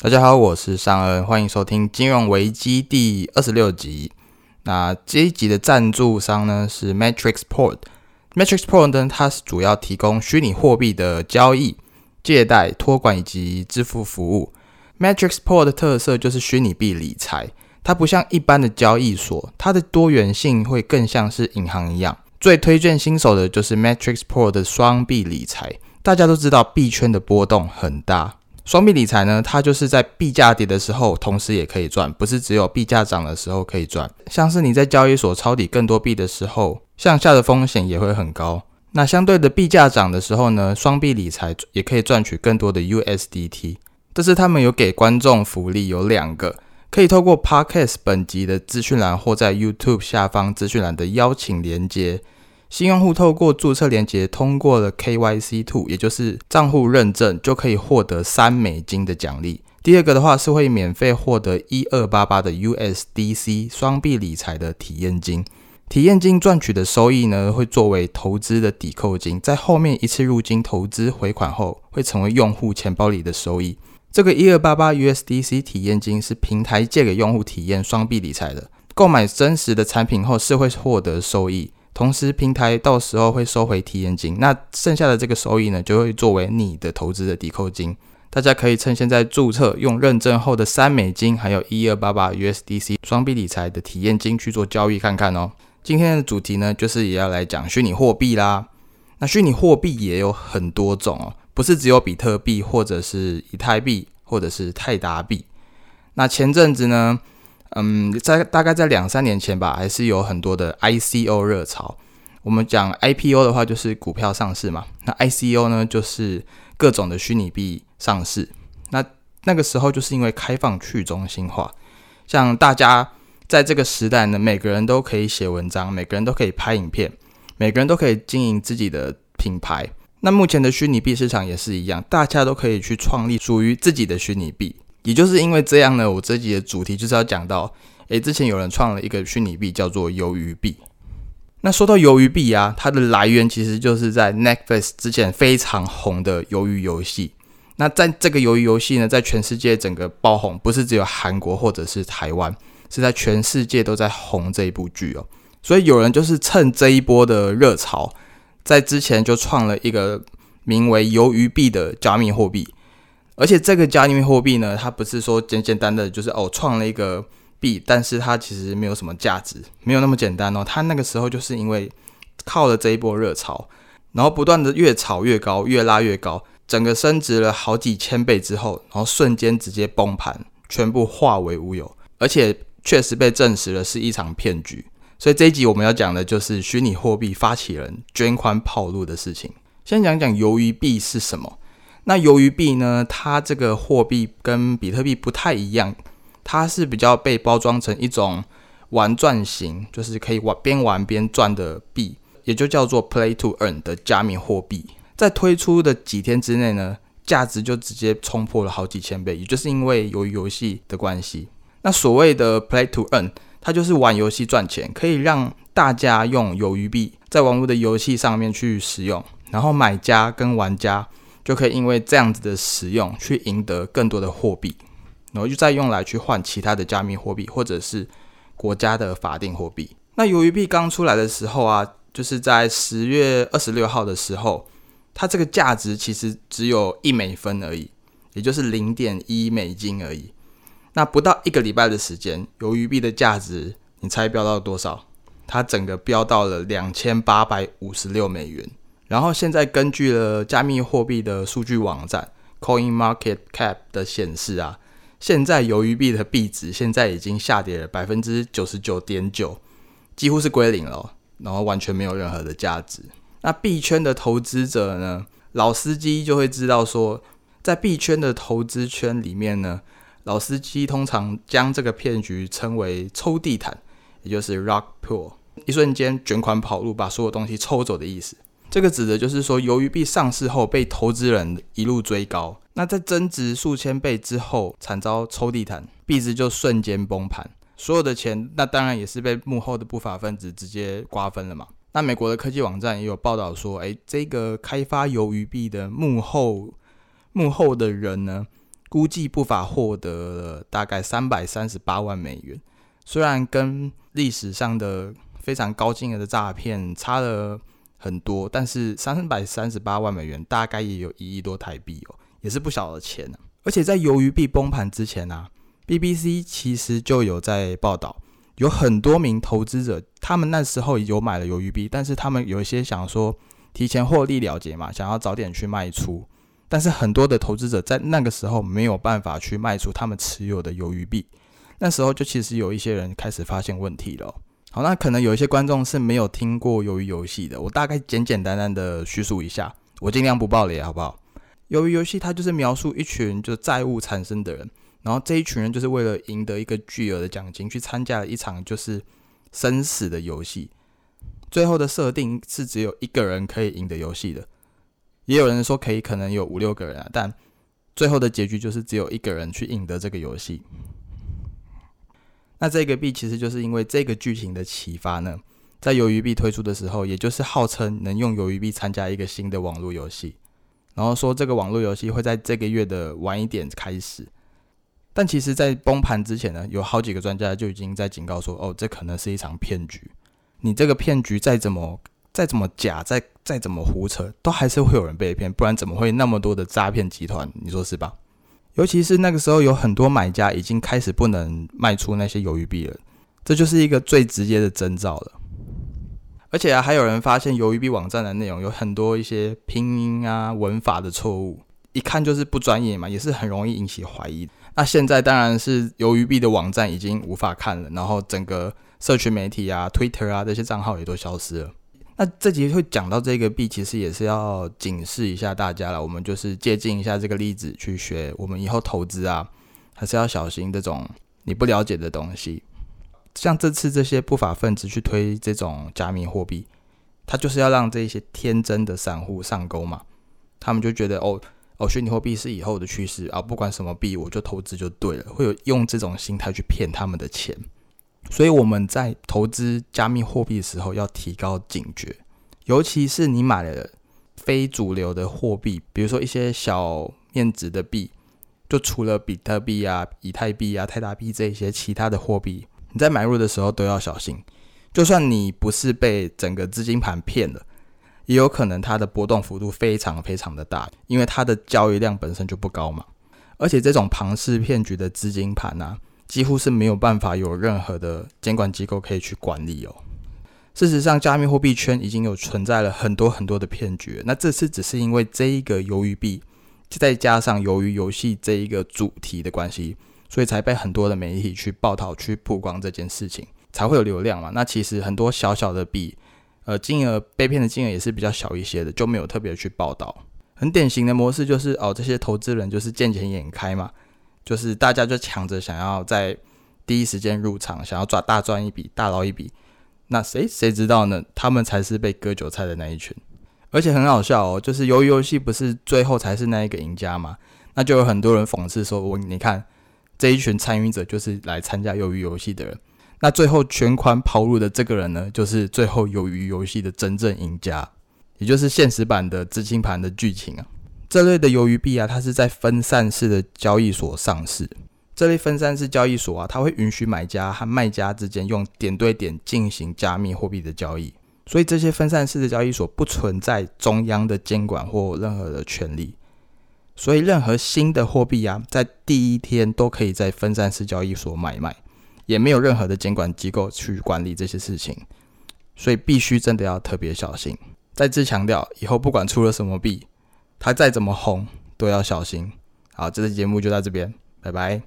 大家好，我是尚恩，欢迎收听金融危机第二十六集。那这一集的赞助商呢是 Matrixport。Matrixport 呢，它是主要提供虚拟货币的交易、借贷、托管以及支付服务。Matrixport 的特色就是虚拟币理财，它不像一般的交易所，它的多元性会更像是银行一样。最推荐新手的就是 Matrixport 的双币理财。大家都知道币圈的波动很大。双币理财呢，它就是在币价跌的时候，同时也可以赚，不是只有币价涨的时候可以赚。像是你在交易所抄底更多币的时候，向下的风险也会很高。那相对的币价涨的时候呢，双币理财也可以赚取更多的 USDT。这是他们有给观众福利，有两个，可以透过 Podcast 本集的资讯栏或在 YouTube 下方资讯栏的邀请连接。新用户透过注册连接通过了 KYC Two，也就是账户认证，就可以获得三美金的奖励。第二个的话是会免费获得一二八八的 USDC 双币理财的体验金。体验金赚取的收益呢，会作为投资的抵扣金，在后面一次入金投资回款后，会成为用户钱包里的收益。这个一二八八 USDC 体验金是平台借给用户体验双币理财的，购买真实的产品后是会获得收益。同时，平台到时候会收回体验金，那剩下的这个收益呢，就会作为你的投资的抵扣金。大家可以趁现在注册，用认证后的三美金，还有一二八八 USDC 双币理财的体验金去做交易看看哦。今天的主题呢，就是也要来讲虚拟货币啦。那虚拟货币也有很多种哦，不是只有比特币，或者是以太币，或者是泰达币。那前阵子呢？嗯，在大概在两三年前吧，还是有很多的 ICO 热潮。我们讲 IPO 的话，就是股票上市嘛。那 ICO 呢，就是各种的虚拟币上市。那那个时候就是因为开放去中心化，像大家在这个时代呢，每个人都可以写文章，每个人都可以拍影片，每个人都可以经营自己的品牌。那目前的虚拟币市场也是一样，大家都可以去创立属于自己的虚拟币。也就是因为这样呢，我这集的主题就是要讲到，诶，之前有人创了一个虚拟币叫做鱿鱼币。那说到鱿鱼币啊，它的来源其实就是在 Netflix 之前非常红的鱿鱼游戏。那在这个鱿鱼游戏呢，在全世界整个爆红，不是只有韩国或者是台湾，是在全世界都在红这一部剧哦。所以有人就是趁这一波的热潮，在之前就创了一个名为鱿鱼币的加密货币。而且这个加密货币呢，它不是说简简单的就是哦创了一个币，但是它其实没有什么价值，没有那么简单哦。它那个时候就是因为靠了这一波热潮，然后不断的越炒越高，越拉越高，整个升值了好几千倍之后，然后瞬间直接崩盘，全部化为乌有。而且确实被证实了是一场骗局。所以这一集我们要讲的就是虚拟货币发起人捐款跑路的事情。先讲讲鱿鱼币是什么。那鱿鱼币呢？它这个货币跟比特币不太一样，它是比较被包装成一种玩转型，就是可以玩边玩边赚的币，也就叫做 Play to Earn 的加密货币。在推出的几天之内呢，价值就直接冲破了好几千倍，也就是因为由于游戏的关系。那所谓的 Play to Earn，它就是玩游戏赚钱，可以让大家用鱿鱼币在网络的游戏上面去使用，然后买家跟玩家。就可以因为这样子的使用，去赢得更多的货币，然后就再用来去换其他的加密货币，或者是国家的法定货币。那鱿鱼币刚出来的时候啊，就是在十月二十六号的时候，它这个价值其实只有一美分而已，也就是零点一美金而已。那不到一个礼拜的时间，鱿鱼币的价值，你猜飙到多少？它整个飙到了两千八百五十六美元。然后现在根据了加密货币的数据网站 Coin Market Cap 的显示啊，现在鱿鱼币的币值现在已经下跌了百分之九十九点九，几乎是归零了，然后完全没有任何的价值。那币圈的投资者呢，老司机就会知道说，在币圈的投资圈里面呢，老司机通常将这个骗局称为抽地毯，也就是 Rock Pool，一瞬间卷款跑路，把所有东西抽走的意思。这个指的就是说，鱿鱼币上市后被投资人一路追高，那在增值数千倍之后，惨遭抽地毯，币值就瞬间崩盘，所有的钱那当然也是被幕后的不法分子直接瓜分了嘛。那美国的科技网站也有报道说，哎，这个开发鱿鱼币的幕后幕后的人呢，估计不法获得了大概三百三十八万美元。虽然跟历史上的非常高金额的诈骗差了很多，但是三百三十八万美元大概也有一亿多台币哦，也是不小的钱呢。而且在鱿鱼币崩盘之前啊，BBC 其实就有在报道，有很多名投资者，他们那时候有买了鱿鱼币，但是他们有一些想说提前获利了结嘛，想要早点去卖出。但是很多的投资者在那个时候没有办法去卖出他们持有的鱿鱼币，那时候就其实有一些人开始发现问题了。好，那可能有一些观众是没有听过鱿鱼游戏的，我大概简简单单的叙述一下，我尽量不爆雷，好不好？鱿鱼游戏它就是描述一群就债务产生的人，然后这一群人就是为了赢得一个巨额的奖金去参加了一场就是生死的游戏，最后的设定是只有一个人可以赢得游戏的。也有人说可以，可能有五六个人啊，但最后的结局就是只有一个人去赢得这个游戏。那这个币其实就是因为这个剧情的启发呢，在鱿鱼币推出的时候，也就是号称能用鱿鱼币参加一个新的网络游戏，然后说这个网络游戏会在这个月的晚一点开始。但其实，在崩盘之前呢，有好几个专家就已经在警告说，哦，这可能是一场骗局。你这个骗局再怎么……再怎么假，再再怎么胡扯，都还是会有人被骗，不然怎么会那么多的诈骗集团？你说是吧？尤其是那个时候，有很多买家已经开始不能卖出那些鱿鱼币了，这就是一个最直接的征兆了。而且啊，还有人发现鱿鱼币网站的内容有很多一些拼音啊、文法的错误，一看就是不专业嘛，也是很容易引起怀疑。那现在当然是鱿鱼币的网站已经无法看了，然后整个社群媒体啊、Twitter 啊这些账号也都消失了。那这集会讲到这个币，其实也是要警示一下大家了。我们就是借鉴一下这个例子去学，我们以后投资啊，还是要小心这种你不了解的东西。像这次这些不法分子去推这种加密货币，他就是要让这些天真的散户上钩嘛。他们就觉得哦哦，虚拟货币是以后的趋势啊，不管什么币我就投资就对了，会有用这种心态去骗他们的钱。所以我们在投资加密货币的时候要提高警觉，尤其是你买了非主流的货币，比如说一些小面值的币，就除了比特币啊、以太币啊、泰达币这些其他的货币，你在买入的时候都要小心。就算你不是被整个资金盘骗了，也有可能它的波动幅度非常非常的大，因为它的交易量本身就不高嘛。而且这种庞氏骗局的资金盘啊。几乎是没有办法有任何的监管机构可以去管理哦。事实上，加密货币圈已经有存在了很多很多的骗局。那这次只是因为这一个鱿鱼币，再加上鱿鱼游戏这一个主题的关系，所以才被很多的媒体去报道、去曝光这件事情，才会有流量嘛。那其实很多小小的币，呃，金额被骗的金额也是比较小一些的，就没有特别去报道。很典型的模式就是哦，这些投资人就是见钱眼开嘛。就是大家就抢着想要在第一时间入场，想要赚大赚一笔、大捞一笔。那谁谁知道呢？他们才是被割韭菜的那一群。而且很好笑哦，就是鱿鱼游戏不是最后才是那一个赢家吗？那就有很多人讽刺说：“我你看这一群参与者就是来参加鱿鱼游戏的人，那最后全款跑路的这个人呢，就是最后鱿鱼游戏的真正赢家，也就是现实版的资金盘的剧情啊。”这类的鱿鱼币啊，它是在分散式的交易所上市。这类分散式交易所啊，它会允许买家和卖家之间用点对点进行加密货币的交易。所以这些分散式的交易所不存在中央的监管或任何的权利。所以任何新的货币啊，在第一天都可以在分散式交易所买卖，也没有任何的监管机构去管理这些事情。所以必须真的要特别小心。再次强调，以后不管出了什么币。他再怎么红，都要小心。好，这期节目就到这边，拜拜。